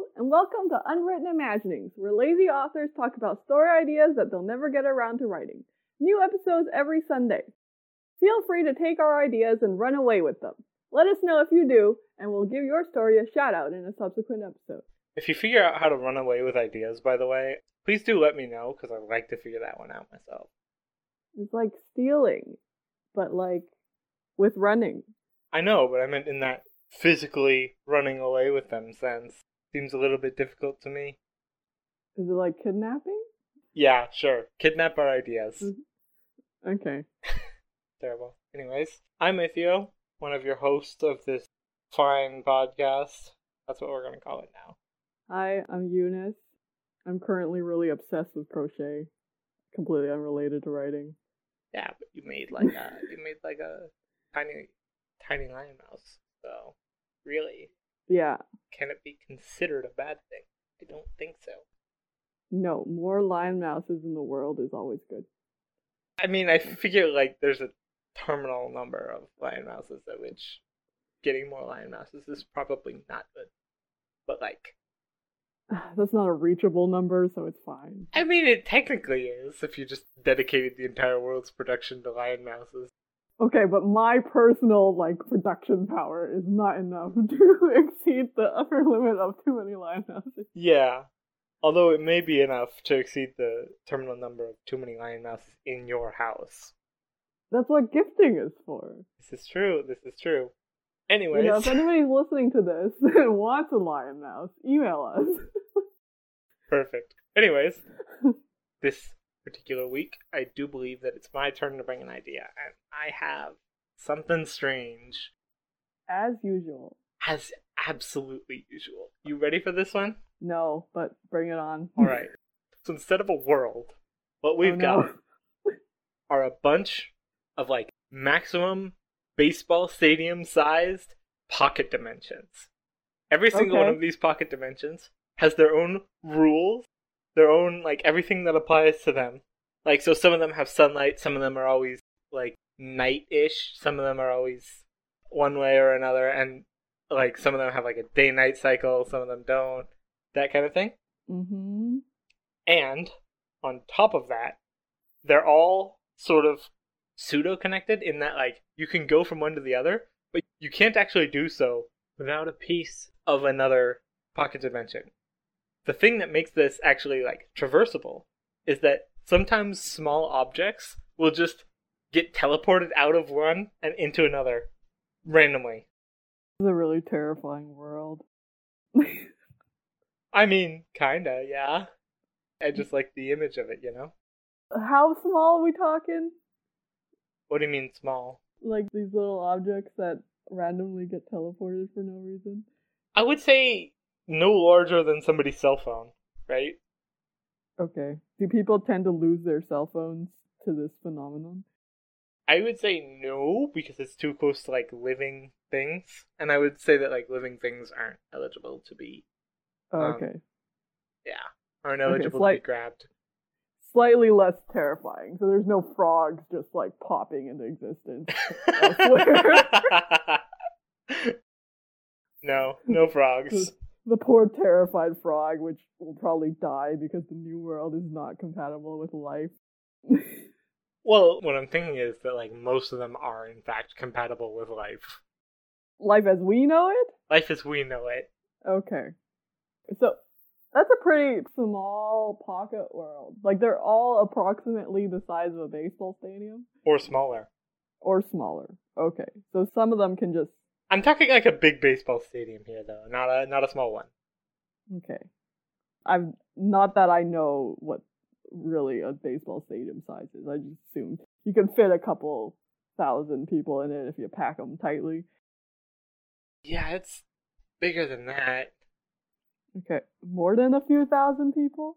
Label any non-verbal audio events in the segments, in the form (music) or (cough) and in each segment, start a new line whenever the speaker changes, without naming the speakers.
Hello, and welcome to Unwritten Imaginings, where lazy authors talk about story ideas that they'll never get around to writing. New episodes every Sunday. Feel free to take our ideas and run away with them. Let us know if you do, and we'll give your story a shout out in a subsequent episode.
If you figure out how to run away with ideas, by the way, please do let me know because I'd like to figure that one out myself.
It's like stealing, but like with running.
I know, but I meant in that physically running away with them sense. Seems a little bit difficult to me.
Is it like kidnapping?
Yeah, sure. Kidnap our ideas. Mm-hmm.
Okay. (laughs)
Terrible. Anyways, I'm Ithio, one of your hosts of this fine podcast. That's what we're going to call it now.
Hi, I'm Eunice. I'm currently really obsessed with crochet, completely unrelated to writing.
Yeah, but you made like a (laughs) you made like a tiny tiny lion mouse. So really,
Yeah,
can it be considered a bad thing? I don't think so.
no, more lion mouses in the world is always good.
I mean, I figure like there's a terminal number of lion mouses at which getting more lion mouses is probably not good. But like, (sighs)
That's not a reachable number, so it's fine.
I mean, it technically is if you just dedicated the entire world's production to lion mouses.
Okay, but my personal like production power is not enough (laughs) to exceed the upper limit of too many lion mouses.
Yeah. Although it may be enough to exceed the terminal number of too many lion mouses in your house.
That's what gifting is for.
This is true. This is true.
You
Anyways,
know, if (laughs) anybody's listening to this (laughs) and wants a lion mouse, email us.
perfect. Anyways, this particular week, I do believe that it's my turn to bring an idea, and I have something strange,
As usual.
as absolutely usual. You ready for this one?
No, but bring it on.
All right. (laughs) So instead of a world, what we've
Oh, no.
got (laughs) are a bunch of like maximum baseball stadium sized pocket dimensions. Every single one of these pocket dimensions has their own rules, their own like everything that applies to them. Like so some of them have sunlight, some of them are always like night-ish, some of them are always one way or another and like some of them have like a day night cycle, some of them don't. That kind of thing.
Mm-hmm.
And on top of that, they're all sort of pseudo connected in that like you can go from one to the other, but you can't actually do so without a piece of another pocket dimension. The thing that makes this actually like traversable is that sometimes small objects will just get teleported out of one and into another randomly.
It's a really terrifying world. (laughs)
I mean, kinda, yeah. I just like the image of it, you know?
How small are we talking?
What do you mean small?
Like these little objects that randomly get teleported for no reason?
I would say no larger than somebody's cell phone, right?
Okay. Do people tend to lose their cell phones to this phenomenon?
I would say no because it's too close to like living things, and I would say that like living things aren't eligible to be,
Oh,
Um,
okay.
yeah, aren't eligible
like-
to be grabbed.
Slightly less terrifying. So there's no frogs just like popping into existence. (laughs) (laughs)
no, no frogs. (laughs)
the poor terrified frog, which will probably die because the new world is not compatible with life. (laughs)
Well, what I'm thinking is that like most of them are in fact compatible with life.
life as we know it?
Life as we know it.
Okay. So that's a pretty small pocket world. Like they're all approximately the size of a baseball stadium
Or smaller.
or smaller. Okay. So some of them can just
I'm talking like a big baseball stadium here though, not a not a small one.
okay. I'm not that I know what really a baseball stadium size is. I just assumed you can fit a couple thousand people in it if you pack them tightly.
Yeah, it's bigger than that.
Okay. More than a few thousand people?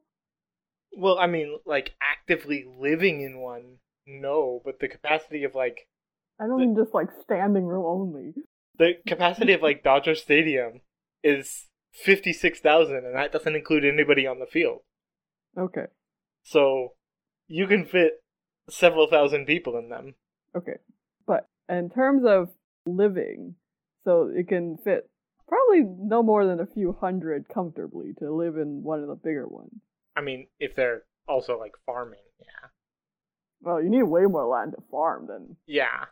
Well, I mean, like actively living in one, no, but the capacity of like
I don't mean just like standing room only.
The capacity of like Dodger Stadium is fifty six thousand, and that doesn't include anybody on the field.
Okay.
So you can fit several thousand people in them.
Okay. But in terms of living, so it can fit Probably no more than a few hundred comfortably to live in one of the bigger ones.
I mean, if they're also like farming, yeah.
Well, you need way more land to farm than
Yeah,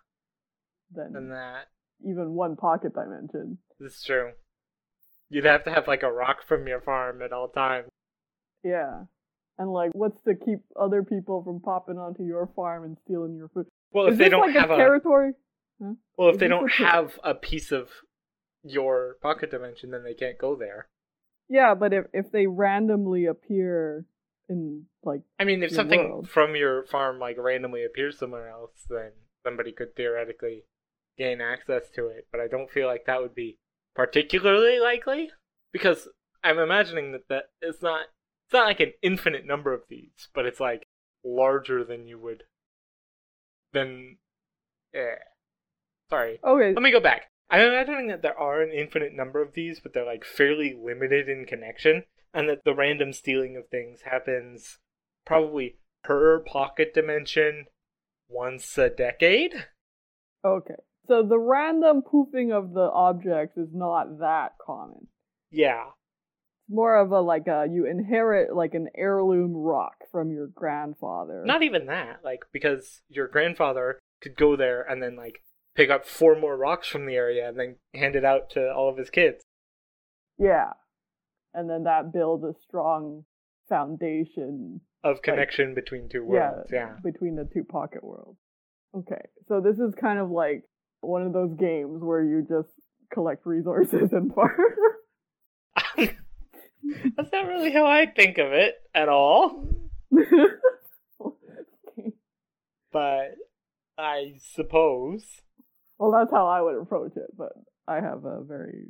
than
than that
even one pocket dimension.
this is true. You'd have to have like a rock from your farm at all times.
Yeah. And like, what's to keep other people from popping onto your farm and stealing your food?
Well,
Is
if they don't
like
have
a
a
territory?
well, if
is
they don't have a piece of your pocket dimension, then they can't go there.
Yeah, but if if they randomly appear in like
I mean, if something
world.
from your farm like randomly appears somewhere else, then somebody could theoretically gain access to it. But I don't feel like that would be particularly likely because I'm imagining that that it's not it's not like an infinite number of these, but it's like larger than you would than eh. Sorry.
okay,
Let me go back. I'm imagining that there are an infinite number of these, but they're like fairly limited in connection, and that the random stealing of things happens probably per pocket dimension once a decade.
okay. So the random poofing of the objects is not that common.
Yeah.
More of a like a you inherit like an heirloom rock from your grandfather.
Not even that, like, because your grandfather could go there and then, like, pick up four more rocks from the area and then hand it out to all of his kids.
Yeah. And then that builds a strong foundation
Of connection between two worlds, yeah.
between the two pocket worlds. Okay, so this is kind of like one of those games where you just collect resources and (laughs) farm. (laughs)
That's not really how I think of it at all.
Okay. (laughs)
But I suppose.
Well, that's how I would approach it, but I have a very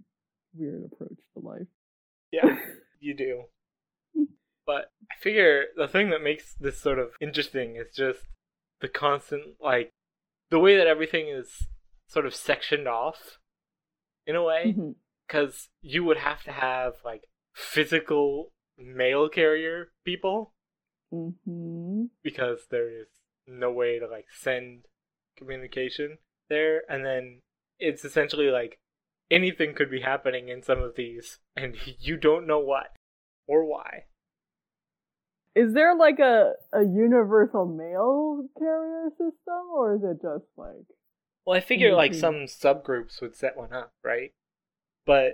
weird approach to life.
Yeah, you do. But I figure the thing that makes this sort of interesting is just the constant, like, the way that everything is sort of sectioned off in a way. Because you would have to have, like, physical mail carrier people
Mhm.
because there is no way to, like, send communication there. And then it's essentially like anything could be happening in some of these, and (laughs) you don't know what or why.
Is there like a a universal mail carrier system, or is it just like
Well, I figure like
Mhm.
some subgroups would set one up, right? But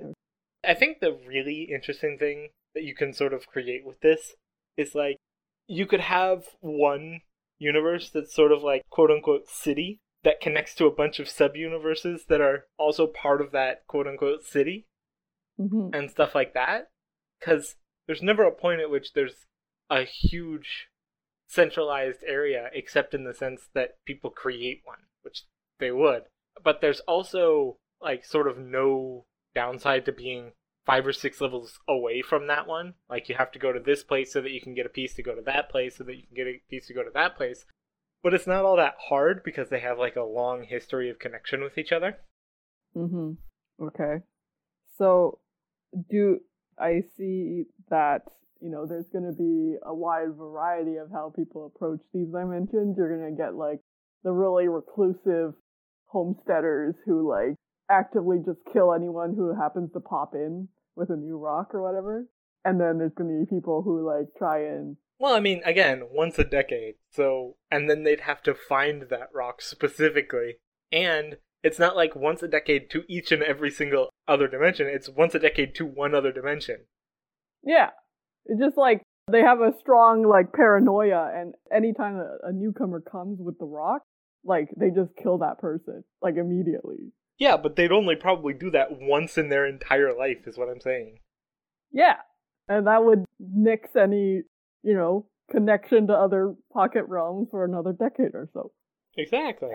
I think the really interesting thing that you can sort of create with this is like you could have one universe that's sort of like quote unquote city that connects to a bunch of sub universes that are also part of that quote unquote city
Mhm.
and stuff like that. Because there's never a point at which there's a huge centralized area, except in the sense that people create one, which they would. But there's also, like, sort of no downside to being five or six levels away from that one. Like, you have to go to this place so that you can get a piece to go to that place so that you can get a piece to go to that place. But it's not all that hard because they have, like, a long history of connection with each other.
Mhm. Okay. So, do I see that you know there's going to be a wide variety of how people approach these dimensions? You're going to get like the really reclusive homesteaders who like actively just kill anyone who happens to pop in with a new rock or whatever. And then there's going to be people who like try and
Well, I mean, again, once a decade. So, and then they'd have to find that rock specifically. And it's not like once a decade to each and every single other dimension. It's once a decade to one other dimension.
Yeah. It's just like they have a strong like paranoia and anytime a, a newcomer comes with the rock, like they just kill that person like immediately.
Yeah, but they'd only probably do that once in their entire life, is what I'm saying.
Yeah. And that would nix any, you know, connection to other pocket realms for another decade or so.
Exactly.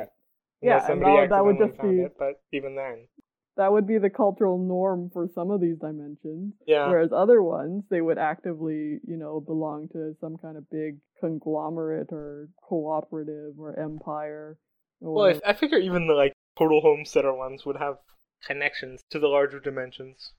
Yeah,
Unless
and that, that would just be
it, but even then.
That would be the cultural norm for some of these dimensions.
Yeah.
Whereas other ones, they would actively, you know, belong to some kind of big conglomerate or cooperative or empire. Or,
Well, I, I figure even the, like, total homesteader ones would have connections to the larger dimensions.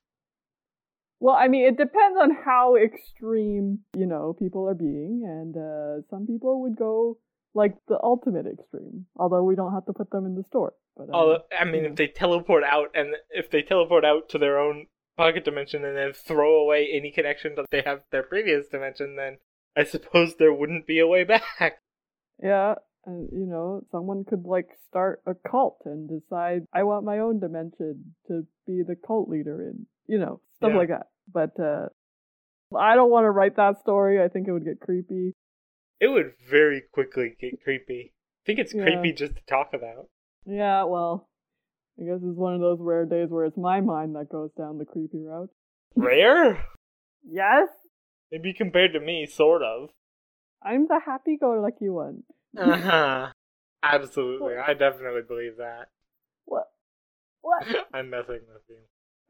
well, I mean, it depends on how extreme, you know, people are being, and uh, some people would go like the ultimate extreme. Although we don't have to put them in the store. But um,
Oh, I mean,
yeah.
if they teleport out and if they teleport out to their own pocket dimension and then throw away any connection that they have their previous dimension, then I suppose there wouldn't be a way (laughs) back.
Yeah, and you know, someone could like start a cult and decide I want my own dimension to be the cult leader in, you know, stuff
Yeah.
like that. But uh I don't want to write that story. I think it would get creepy.
It would very quickly get creepy. I think it's
Yeah.
creepy just to talk about.
Yeah, well, I guess it's one of those rare days where it's my mind that goes down the creepy route.
Rare?
Yes,
Maybe compared to me, sort of.
I'm the happy-go-lucky one.
Uh huh. (laughs) Absolutely. I definitely believe that.
What? What? (laughs)
I'm messing with you.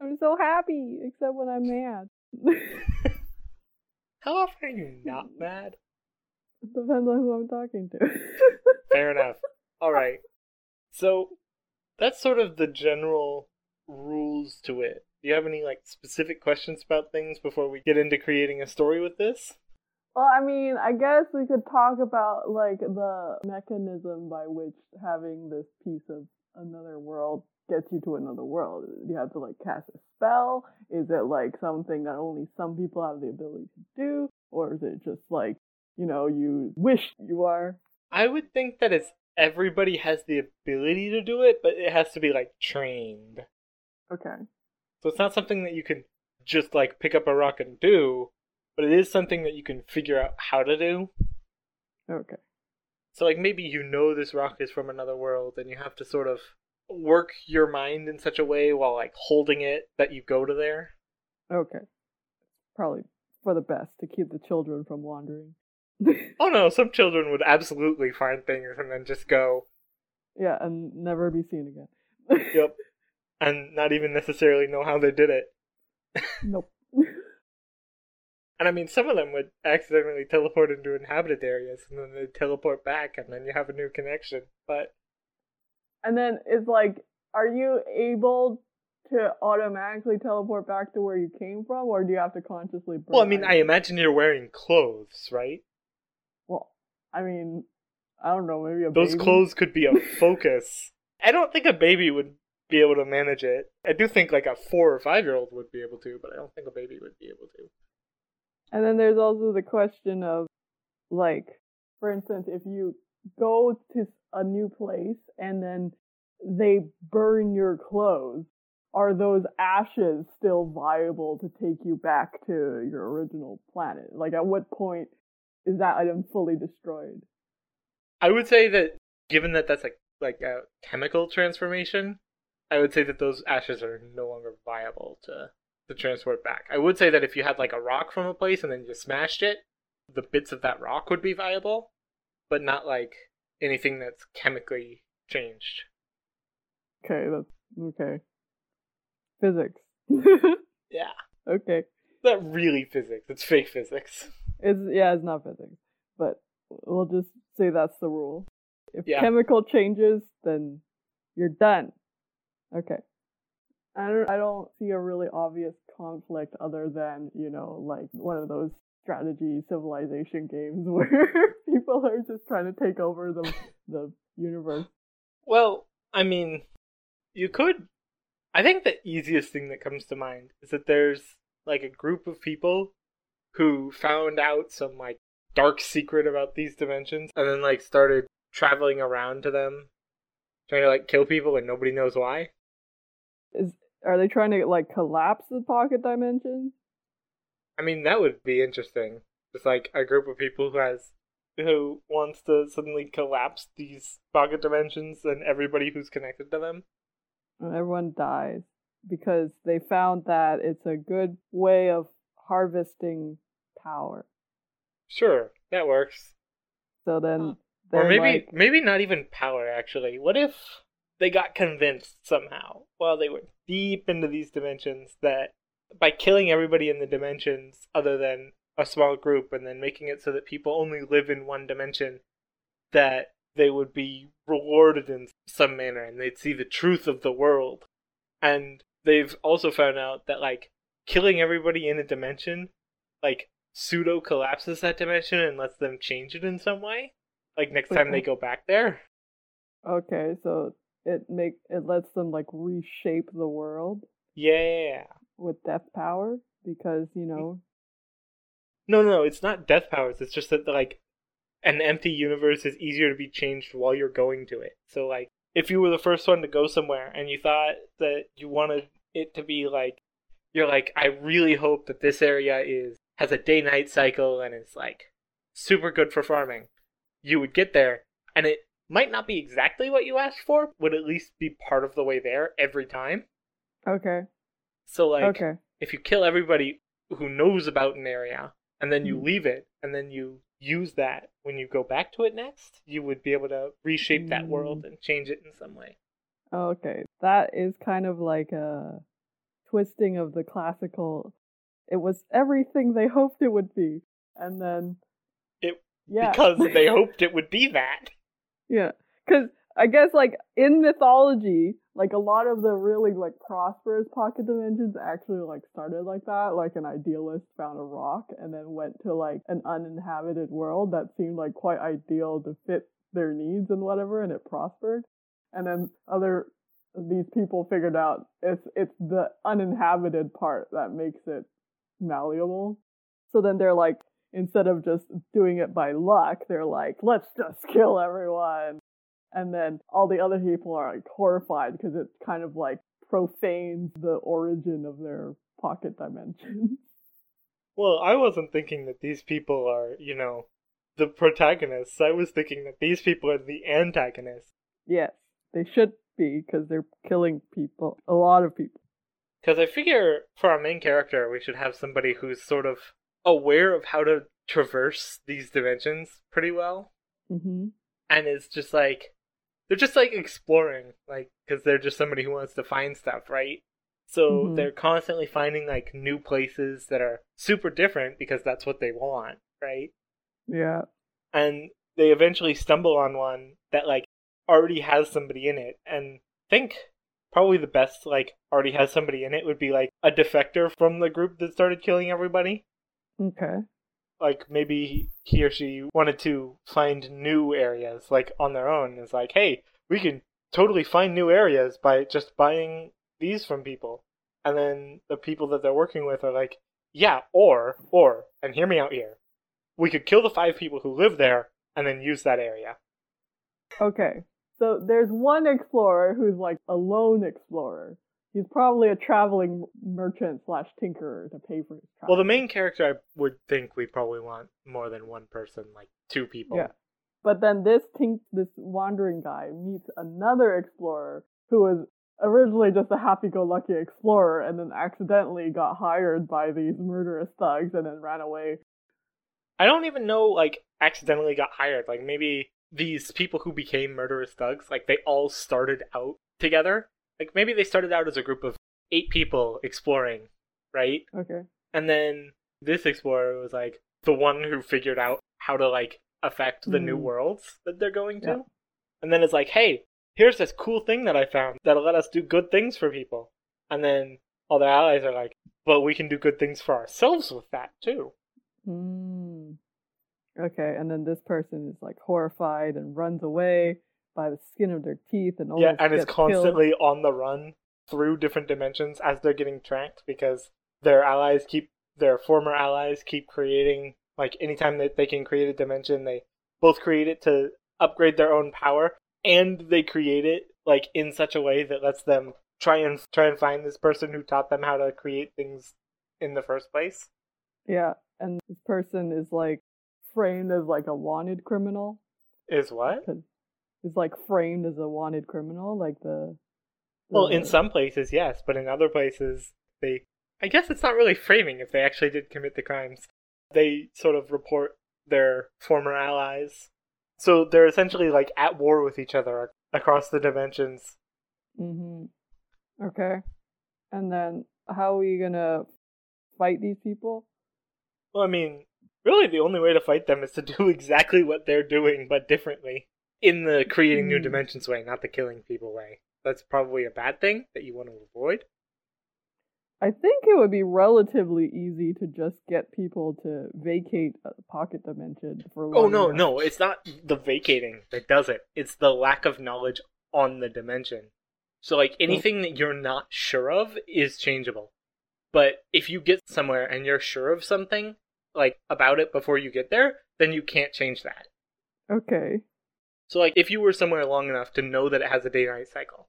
I'm so happy, except when I'm mad. (laughs)
How often are you not mad?
Depends on who I'm talking to. (laughs)
Fair enough. Alright. (laughs) So, that's sort of the general rules to it. Do you have any, like, specific questions about things before we get into creating a story with this?
Well, I mean, I guess we could talk about like the mechanism by which having this piece of another world gets you to another world. You have to like cast a spell. Is it like something that only some people have the ability to do, or is it just like you know you wish you are?
I would think that it's everybody has the ability to do it, but it has to be, like, trained.
Okay.
So it's not something that you can just like pick up a rock and do, but it is something that you can figure out how to do.
Okay.
So like maybe you know this rock is from another world and you have to sort of work your mind in such a way while like holding it that you go to there.
Okay. Probably for the best to keep the children from wandering. (laughs)
Oh no, some children would absolutely find things and then just go,
yeah, and never be seen again.
yep, (laughs) and not even necessarily know how they did it.
nope. (laughs)
And I mean, some of them would accidentally teleport into inhabited areas and then they teleport back and then you have a new connection. But
And then it's like, are you able to automatically teleport back to where you came from, or do you have to consciously?
Well, I mean, I imagine you're wearing clothes, right?
I mean, I don't know. Maybe a
Those
baby?
clothes could be a (laughs) focus. I don't think a baby would be able to manage it. I do think like a four or five year old would be able to, but I don't think a baby would be able to.
And then there's also the question of, like, for instance, if you go to a new place and then they burn your clothes, are those ashes still viable to take you back to your original planet? Like, at what point is that item fully destroyed?
I would say that given that that's like like a chemical transformation, I would say that those ashes are no longer viable to to transport back. I would say that if you had like a rock from a place and then you smashed it, the bits of that rock would be viable, but not like anything that's chemically changed.
Okay, that's okay. Physics. (laughs)
Yeah.
okay.
Not really physics, it's fake physics.
It's yeah, it's not physics, but we'll just say that's the rule. If
Yeah.
chemical changes, then you're done. Okay. I don't I don't see a really obvious conflict other than, you know, like one of those strategy civilization games (laughs) where people are just trying to take over the the universe.
Well, I mean, you could. I think the easiest thing that comes to mind is that there's like a group of people who found out some like dark secret about these dimensions and then like started traveling around to them, trying to like kill people and nobody knows why.
Is are they trying to like collapse the pocket dimension?
I mean, that would be interesting. Just like a group of people who has who wants to suddenly collapse these pocket dimensions and everybody who's connected to them.
and everyone dies because they found that it's a good way of harvesting power.
Sure, that works.
So then,
Or maybe
like,
maybe not even power actually. What if they got convinced somehow while they were deep into these dimensions that by killing everybody in the dimensions other than a small group and then making it so that people only live in one dimension that they would be rewarded in some manner and they'd see the truth of the world. And they've also found out that like killing everybody in a dimension like pseudo collapses that dimension and lets them change it in some way. Like next time they go back there.
okay, so it make it lets them like reshape the world.
Yeah.
with death power because you know.
No, no, it's not death powers. It's just that like an empty universe is easier to be changed while you're going to it. So like if you were the first one to go somewhere and you thought that you wanted it to be like you're like I really hope that this area is has a day night cycle and is like super good for farming. You would get there and it might not be exactly what you asked for, would at least be part of the way there every time.
Okay.
So like
Okay.
if you kill everybody who knows about an area and then you
Mhm.
leave it and then you use that when you go back to it next, you would be able to reshape that world and change it in some way.
Okay. That is kind of like a twisting of the classical. It was everything they hoped it would be, and then
It-
yeah
Because they hoped it would be that.
Yeah, because I guess like in mythology, like a lot of the really like prosperous pocket dimensions actually like started like that. Like an idealist found a rock and then went to like an uninhabited world that seemed like quite ideal to fit their needs and whatever, and it prospered. And then other these people figured out it's it's the uninhabited part that makes it malleable. So then they're like, instead of just doing it by luck, they're like, let's just (laughs) kill everyone. And then all the other people are like horrified because it kind of like profanes the origin of their pocket dimension. (laughs)
Well, I wasn't thinking that these people are, you know, the protagonists. I was thinking that these people are the antagonists.
yes, they should be because they're killing people, a lot of people.
Because I figure for our main character, we should have somebody who's sort of aware of how to traverse these dimensions pretty well.
hmm
and is just like they're just like exploring like because they're just somebody who wants to find stuff right so
Mhm.
they're constantly finding like new places that are super different because that's what they want right
Yeah.
and they eventually stumble on one that like already has somebody in it and think probably the best like already has somebody in it would be like a defector from the group that started killing everybody.
Okay.
like maybe he or she wanted to find new areas like on their own. It's like hey we can totally find new areas by just buying these from people. And then the people that they're working with are like yeah or or and hear me out here. We could kill the five people who live there and then use that area.
Okay. So there's one explorer who's like a lone explorer. He's probably a traveling merchant slash tinkerer to pay for his travel.
well the main character i would think we probably want more than one person like two people
Yeah. But then this tink, this wandering guy meets another explorer who was originally just a happy-go-lucky explorer and then accidentally got hired by these murderous thugs and then ran away.
I don't even know, like, accidentally got hired. Like, maybe these people who became murderous thugs, like, they all started out together. Like, maybe they started out as a group of eight people exploring, right?
Okay.
And then this explorer was, like, the one who figured out how to, like, affect the new
Mm.
worlds that they're going to.
Yeah.
And then it's like, hey, here's this cool thing that I found that'll let us do good things for people. And then all their allies are like, but we can do good things for ourselves with that, too.
Hmm. Okay, and then this person is like horrified and runs away by the skin of their teeth and
yeah, and is
gets killed.
constantly on the run through different dimensions as they're getting tracked because their allies keep their former allies keep creating like anytime that they can create a dimension they both create it to upgrade their own power and they create it like in such a way that lets them try and try and find this person who taught them how to create things in the first place
Yeah, and this person is like framed as like a wanted criminal.
is what?
Is like framed as a wanted criminal, like the.
well in some places yes but in other places they i guess it's not really framing if they actually did commit the crimes they sort of report their former allies so they're essentially like at war with each other across the dimensions
Mhm. Okay, and then how are you gonna fight these people?
well i mean really the only way to fight them is to (laughs) do exactly what they're doing but differently in the creating new
Hmm.
dimensions way not the killing people way that's probably a bad thing that you want to avoid
I think it would be relatively easy to just get people to vacate a pocket dimension for.
Oh no, no, it's not the vacating that does it. It's the lack of knowledge on the dimension. So like anything that you're not sure of is changeable. But if you get somewhere and you're sure of something, like about it before you get there, then you can't change that.
Okay.
So, like, if you were somewhere long enough to know that it has a day night cycle,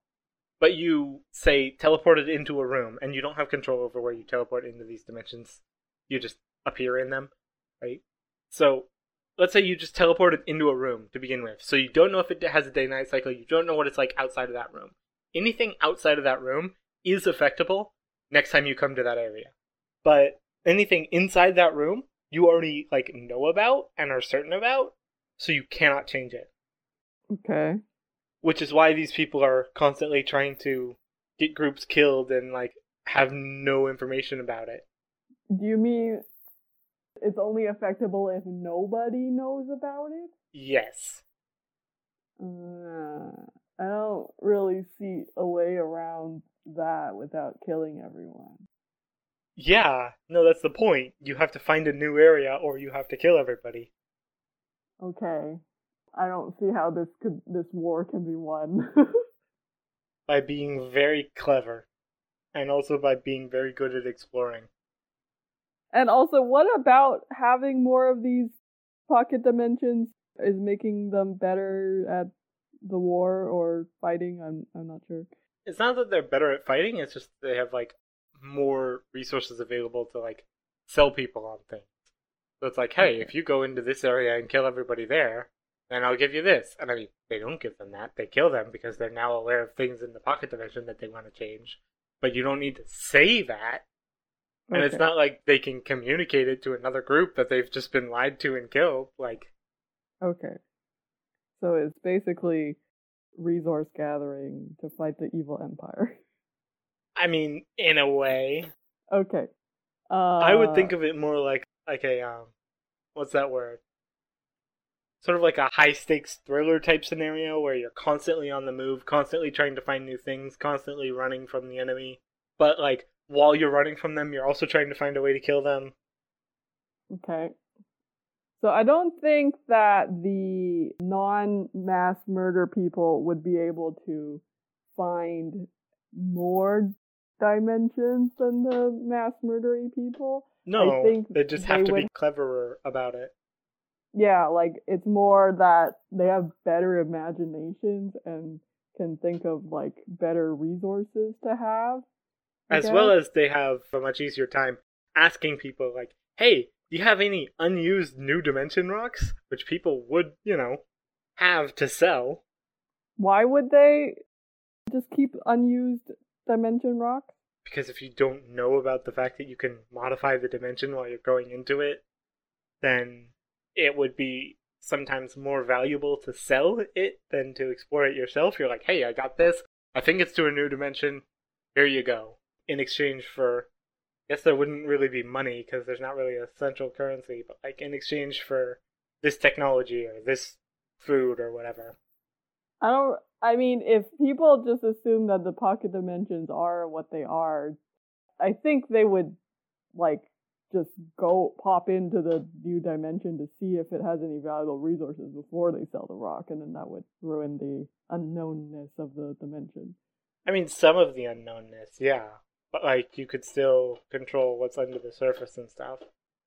but you, say, teleported into a room and you don't have control over where you teleport into these dimensions, you just appear in them, right? So, let's say you just teleported into a room to begin with. So, you don't know if it has a day night cycle, you don't know what it's like outside of that room. Anything outside of that room is affectable next time you come to that area. But anything inside that room, you already like know about and are certain about, so you cannot change it.
Okay.
Which is why these people are constantly trying to get groups killed and like have no information about it.
Do you mean it's only affectable if nobody knows about it?
Yes.
Uh, I don't really see a way around that without killing everyone.
Yeah, no, that's the point. You have to find a new area or you have to kill everybody.
Okay. I don't see how this could this war can be won. (laughs)
by being very clever and also by being very good at exploring.
and also, what about having more of these pocket dimensions is making them better at the war or fighting? I'm I'm not sure.
It's not that they're better at fighting, it's just they have like more resources available to like sell people on things. So it's like, hey, if you go into this area and kill everybody there, then I'll give you this. And I mean, they don't give them that. They kill them because they're now aware of things in the pocket dimension that they want to change. But you don't need to say that. And it's not like they can communicate it to another group that they've just been lied to and killed. Like,
Okay. So it's basically resource gathering to fight the evil empire.
I mean, in a way,
okay. Uh,
I would think of it more like like a um, what's that word? Sort of like a high stakes thriller type scenario where you're constantly on the move, constantly trying to find new things, constantly running from the enemy. But like while you're running from them, you're also trying to find a way to kill them.
Okay. So I don't think that the non-mass murder people would be able to find more dimensions than the mass murdery people.
No, I
think
they just have
they
to be cleverer about it.
Yeah, like it's more that they have better imaginations and can think of like better resources to have. I
As well as they have a much easier time asking people like, "Hey, do you have any unused new dimension rocks?" Which people would, you know, have to sell.
Why would they just keep unused dimension rock?
Because if you don't know about the fact that you can modify the dimension while you're going into it, then it would be sometimes more valuable to sell it than to explore it yourself. You're like, hey, I got this. I think it's to a new dimension. Here you go. In exchange for, I guess there wouldn't really be money because there's not really a central currency, but like in exchange for this technology or this food or whatever.
I don't. I mean, if people just assume that the pocket dimensions are what they are, I think they would like just go pop into the new dimension to see if it has any valuable resources before they sell the rock, and then that would ruin the unknownness of the dimension.
I mean, some of the unknownness, yeah. But like, you could still control what's under the surface and stuff.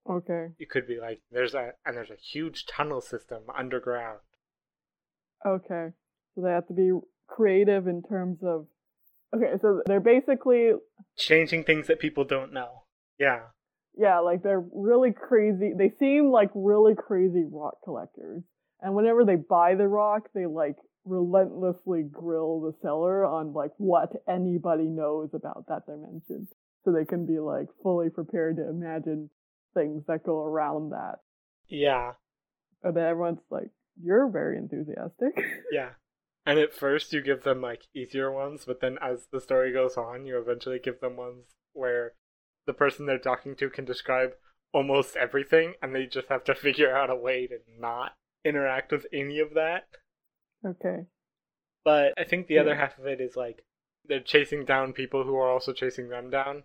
Okay.
You could be like, there's a and there's a huge tunnel system underground.
Okay. So they have to be creative in terms of. Okay, so they're basically
Changing things that people don't know. Yeah.
yeah, like they're really crazy. They seem like really crazy rock collectors. And whenever they buy the rock, they like relentlessly grill the seller on like what anybody knows about that dimension. So they can be like fully prepared to imagine things that go around that.
Yeah.
And then everyone's like, You're very enthusiastic.
Yeah. And at first you give them like easier ones, but then as the story goes on, you eventually give them ones where the person they're talking to can describe almost everything and they just have to (laughs) figure out a way to not interact with any of that.
okay.
But I think the other half of it is like they're chasing down people who are also chasing them down.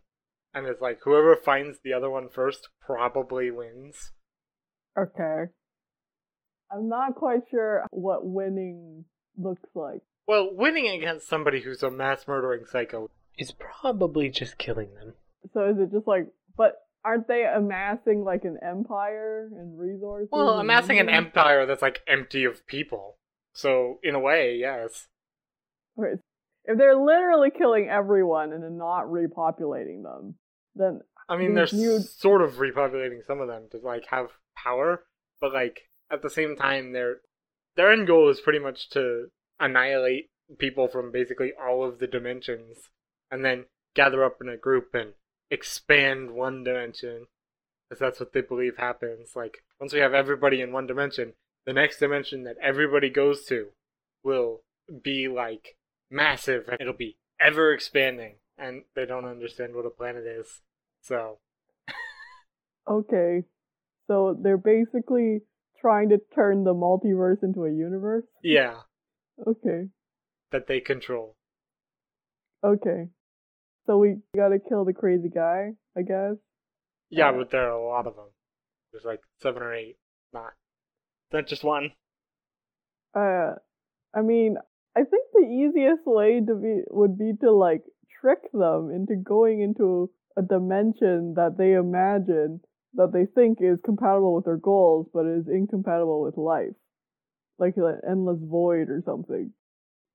And it's like whoever finds the other one first probably wins.
Okay. I'm not quite sure what winning looks like.
Well, winning against somebody who's a mass murdering psycho is probably just killing them.
So is it just like, but aren't they amassing like an empire and resources?
Well, amassing an empire that's like empty of people. So in a way, yes.
Okay, If they're literally killing everyone and then not repopulating them, then
I mean, they're
new-
sort of repopulating some of them to like have power, but like at the same time, their their end goal is pretty much to annihilate people from basically all of the dimensions, and then gather up in a group and expand one dimension, because that's what they believe happens. Like once we have everybody in one dimension, the next dimension that everybody goes to will be like massive, and it'll be ever expanding, and they don't understand what a planet is. So (laughs)
okay. So they're basically trying to turn the multiverse into a universe.
yeah,
Okay.
that they control.
Okay. So we gotta kill the crazy guy, I guess.
Yeah,
Uh,
but there are a lot of them. There's like seven or eight. Not, not just one.
Uh, I mean, I think the easiest way to be would be to like trick them into going into a dimension that they imagine that they think is compatible with their goals, but is incompatible with life, like an endless void or something.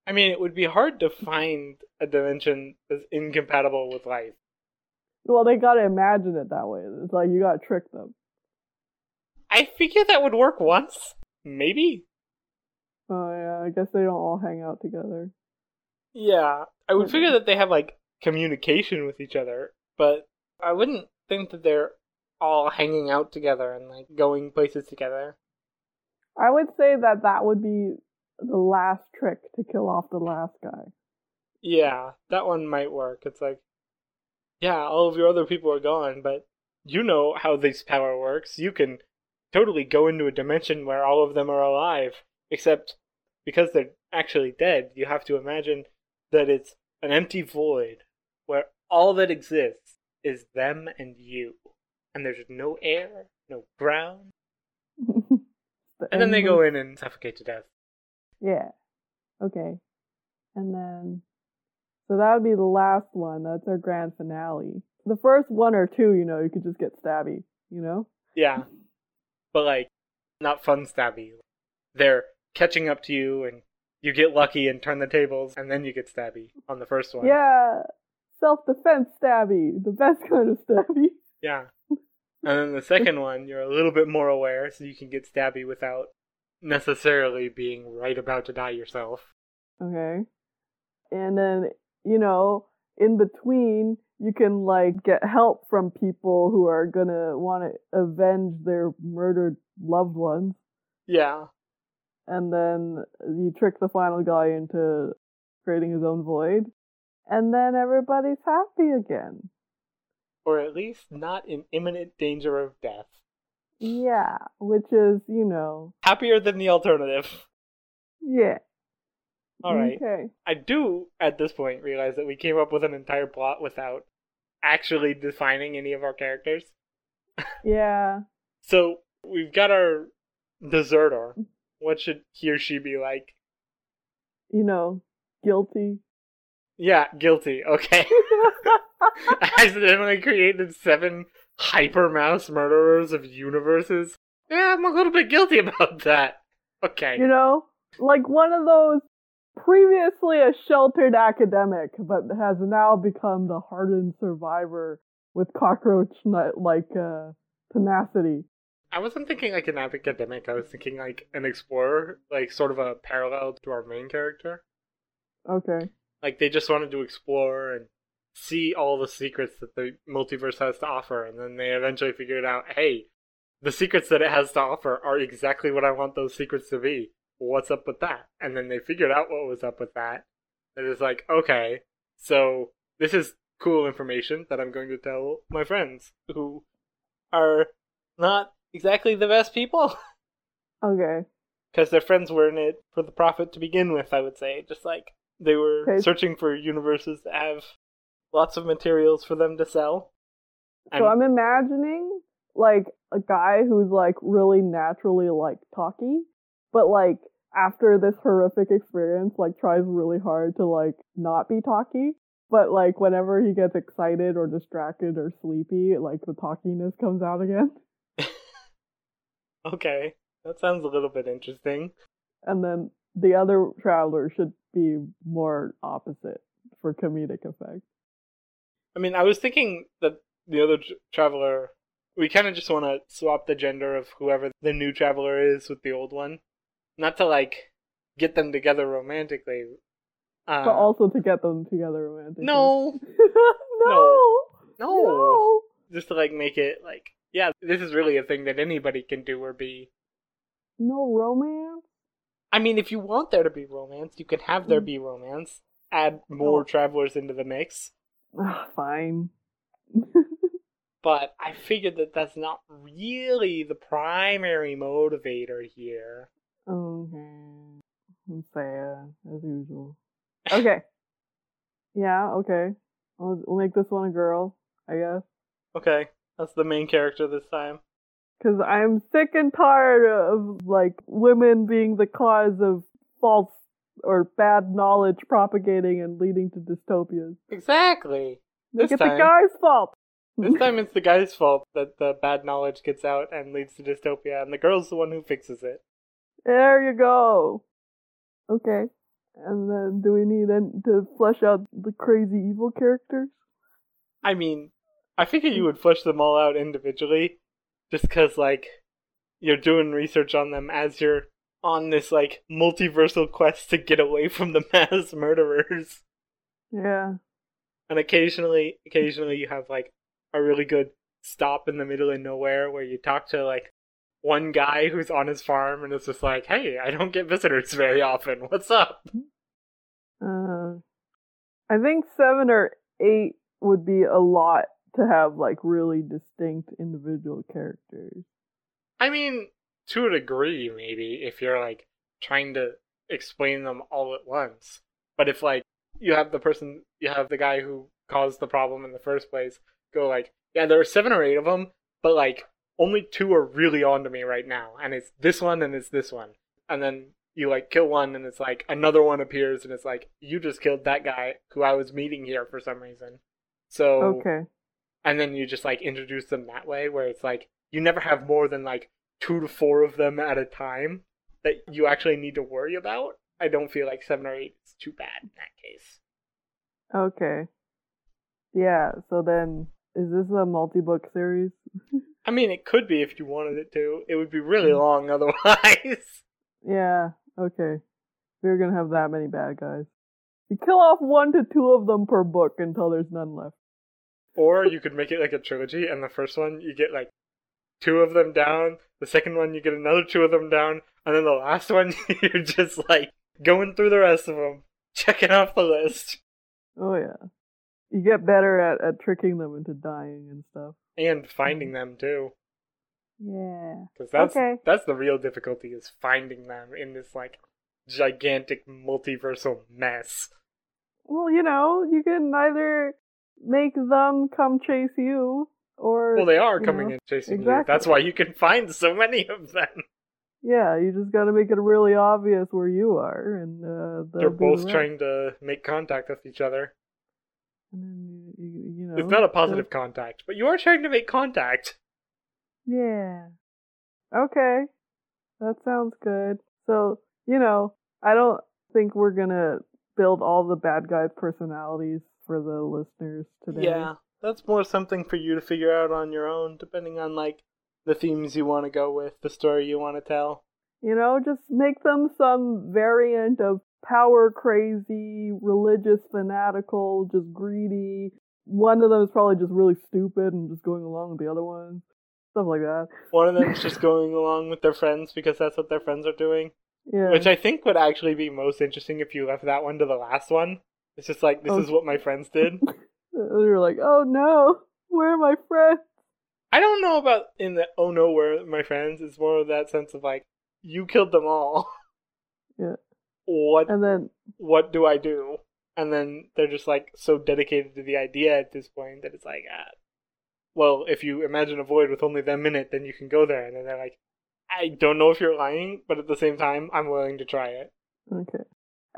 I mean, it would be hard to find a dimension that's incompatible with life.
Well, they gotta imagine it that way. It's like you gotta trick them.
I figure that would work once, maybe.
Oh yeah, I guess they don't all hang out together.
Yeah, I would figure that they have like communication with each other, but I wouldn't think that they're all hanging out together and like going places together.
I would say that that would be the last trick to kill off the last guy.
Yeah, that one might work. It's like, yeah, all of your other people are gone, but you know how this power works. You can totally go into a dimension where all of them are alive, except because they're actually dead, you have to imagine that it's an empty void where all that exists is them and you. And there's no air, no ground. (laughs)
The
And then they go in and suffocate to death.
Yeah. Okay. And then, so that would be the last one. That's our grand finale. The first one or two, you know, you could just get stabby, you know?
Yeah. But like not fun stabby. They're catching up to you and you get lucky and turn the tables and then you get stabby on the first one.
Yeah. Self defense stabby. The best kind of stabby.
Yeah. And then the second one, you're a little bit more aware so you can get stabby without necessarily being right about to die yourself.
Okay. And then, you know, in between, you can like get help from people who are gonna want to avenge their murdered loved ones.
Yeah.
and then you trick the final guy into creating his own void, and then everybody's happy again.
Or at least not in imminent danger of death.
Yeah, which is, you know,
Happier than the alternative.
yeah.
Alright.
Okay.
I do, at this point, realize that we came up with an entire plot without actually defining any of our characters.
Yeah. (laughs)
So we've got our deserter. What should he or she be like?
You know, guilty.
Yeah, guilty. Okay. (laughs) I accidentally created seven hyper mouse murderers of universes. Yeah, I'm a little bit guilty (laughs) about that. Okay.
you know, like one of those previously a sheltered academic, but has now become the hardened survivor with cockroach nut like uh, tenacity.
I wasn't thinking like an academic. I was thinking like an explorer, like sort of a parallel to our main character.
Okay.
Like they just wanted to explore and see all the secrets that the multiverse has to offer, and then they eventually figured out, hey, the secrets that it has to offer are exactly what I want those secrets to be. What's up with that? And then they figured out what was up with that. It is like, okay, so this is cool information that I'm going to tell my friends who are not exactly the best people. (laughs)
Okay.
because their friends were in it for the profit to begin with. I would say, just like they were
Okay.
searching for universes that have lots of materials for them to sell.
So I'm imagining like a guy who's like really naturally like talky, but like after this horrific experience, like tries really hard to like not be talky. but like whenever he gets excited or distracted or sleepy, like the talkiness comes out again. (laughs) (laughs)
Okay, that sounds a little bit interesting.
And then the other traveler should be more opposite for comedic effect.
I mean, I was thinking that the other traveler, we kind of just want to swap the gender of whoever the new traveler is with the old one. Not to like get them together romantically. Uh,
but also to get them together romantically.
no, (laughs)
no,
no,
no.
just to like make it like, yeah, this is really a thing that anybody can do or be.
No romance?
I mean, if you want there to be romance, you can have there
Mm.
be romance. Add more
Oh.
travelers into the mix.
Ah, Fine. (laughs)
But I figured that that's not really the primary motivator here.
Okay. I'm sad, as usual. Okay. (laughs) yeah, okay. We'll, we'll make this one a girl, I guess.
Okay, that's the main character this time.
Because I'm sick and tired of, like, women being the cause of false or bad knowledge propagating and leading to dystopias.
Exactly.
Make
This
it the guy's fault.
This (laughs) time it's the guy's fault that the bad knowledge gets out and leads to dystopia, and the girl's the one who fixes it.
There you go. Okay. And then do we need to flesh out the crazy evil characters?
I mean, I figure you would flesh them all out individually, just because, like, you're doing research on them as you're on this, like, multiversal quest to get away from the (laughs) mass murderers.
Yeah.
And occasionally, occasionally you have, like, a really good stop in the middle of nowhere where you talk to, like, one guy who's on his farm and it's just like, hey, I don't get visitors very often. What's up?
Uh, I think seven or eight would be a lot to have like really distinct individual characters.
I mean, to a degree, maybe, if you're like trying to explain them all at once. But if like you have the person, you have the guy who caused the problem in the first place, go like, yeah, there are seven or eight of them, but like only two are really on to me right now, and it's this one and it's this one. And then you like kill one, and it's like another one appears, and it's like you just killed that guy who I was meeting here for some reason. So
Okay.
And then you just like introduce them that way where it's like you never have more than like two to four of them at a time that you actually need to worry about i don't feel like seven or eight is too bad in that case
Okay. Yeah, so then is this a multi book series? (laughs)
i mean it could be if you wanted it to it would be really mm. long (laughs) otherwise
Yeah, okay. We're gonna have that many bad guys. You kill off one to two of them per book until there's none left.
Or you could make it like a trilogy and the first one you get like two of them down the second one you get another two of them down and then the last one (laughs) you're just like going through the rest of them checking off the list
Oh yeah. You get better at, at tricking them into dying and stuff.
and finding mm-hmm. them too
Yeah.
Because that's
Okay.
that's the real difficulty is finding them in this like gigantic multiversal mess.
Well, you know, you can either make them come chase you, or
Well, they are coming
know,
in chasing you. That's why you can find so many of them.
Yeah, you just got to make it really obvious where you are, and uh,
They're both trying to make contact with each other.
And then you, you, you know,
It's not a positive contact, but you are trying to make contact.
Yeah. Okay. That sounds good. So, you know, I don't think we're gonna build all the bad guys' personalities for the listeners today.
Yeah, that's more something for you to figure out on your own, depending on like the themes you want to go with, the story you want to tell.
You know, just make them some variant of power crazy, religious fanatical, just greedy. One of them is probably just really stupid and just going along with the other ones. Stuff like that.
One of them is just (laughs) going along with their friends because that's what their friends are doing.
Yeah.
Which I think would actually be most interesting if you left that one to the last one. It's just like this
Oh.
is what my friends did. (laughs)
You're like, oh no, where are my friends?
I don't know about in the oh no where are my friends. It's more of that sense of like you killed them all. (laughs)
Yeah.
What
And then
what do I do? And then they're just like so dedicated to the idea at this point that it's like ah, well if you imagine a void with only them in it then you can go there and then they're like I don't know if you're lying but at the same time I'm willing to try it.
Okay.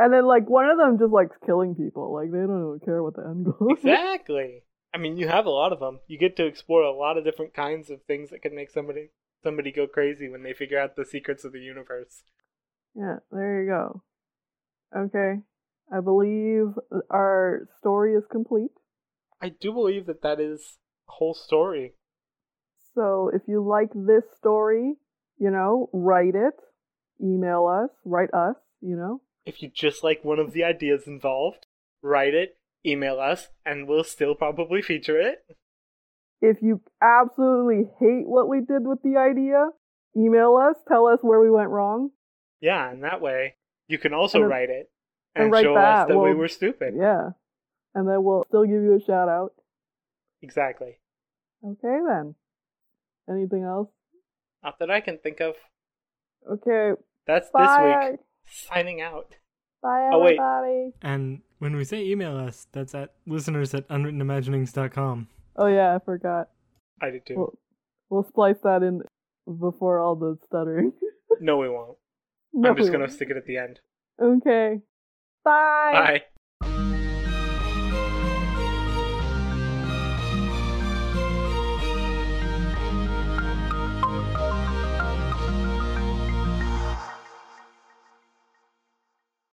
And then like one of them just likes killing people. Like they don't even care what the end goal. is. (laughs)
Exactly. I mean, you have a lot of them. You get to explore a lot of different kinds of things that can make somebody somebody go crazy when they figure out the secrets of the universe.
Yeah, there you go. Okay. I believe our story is complete.
I do believe that that is a whole story.
So if you like this story, you know, write it, email us, write us, you know.
If you just like one of the ideas involved, write it, email us, and we'll still probably feature it.
If you absolutely hate what we did with the idea, email us, tell us where we went wrong.
Yeah, and that way you can also
then-
write it
and
and,
write
show
that,
us that we
we'll-
were stupid.
Yeah. And then we'll still give you a shout out.
Exactly.
Okay then. Anything else?
Not that I can think of.
Okay.
That's this
Bye.
week. Signing out.
Bye
Oh, wait.
everybody.
And when we say email us, that's at listeners at unwrittenimaginings.com.
Oh yeah, I forgot.
I did too.
We'll, we'll splice that in before all the stuttering.
no, we won't. (laughs)
No,
I'm just gonna stick it at the end.
Okay. Bye.
Bye.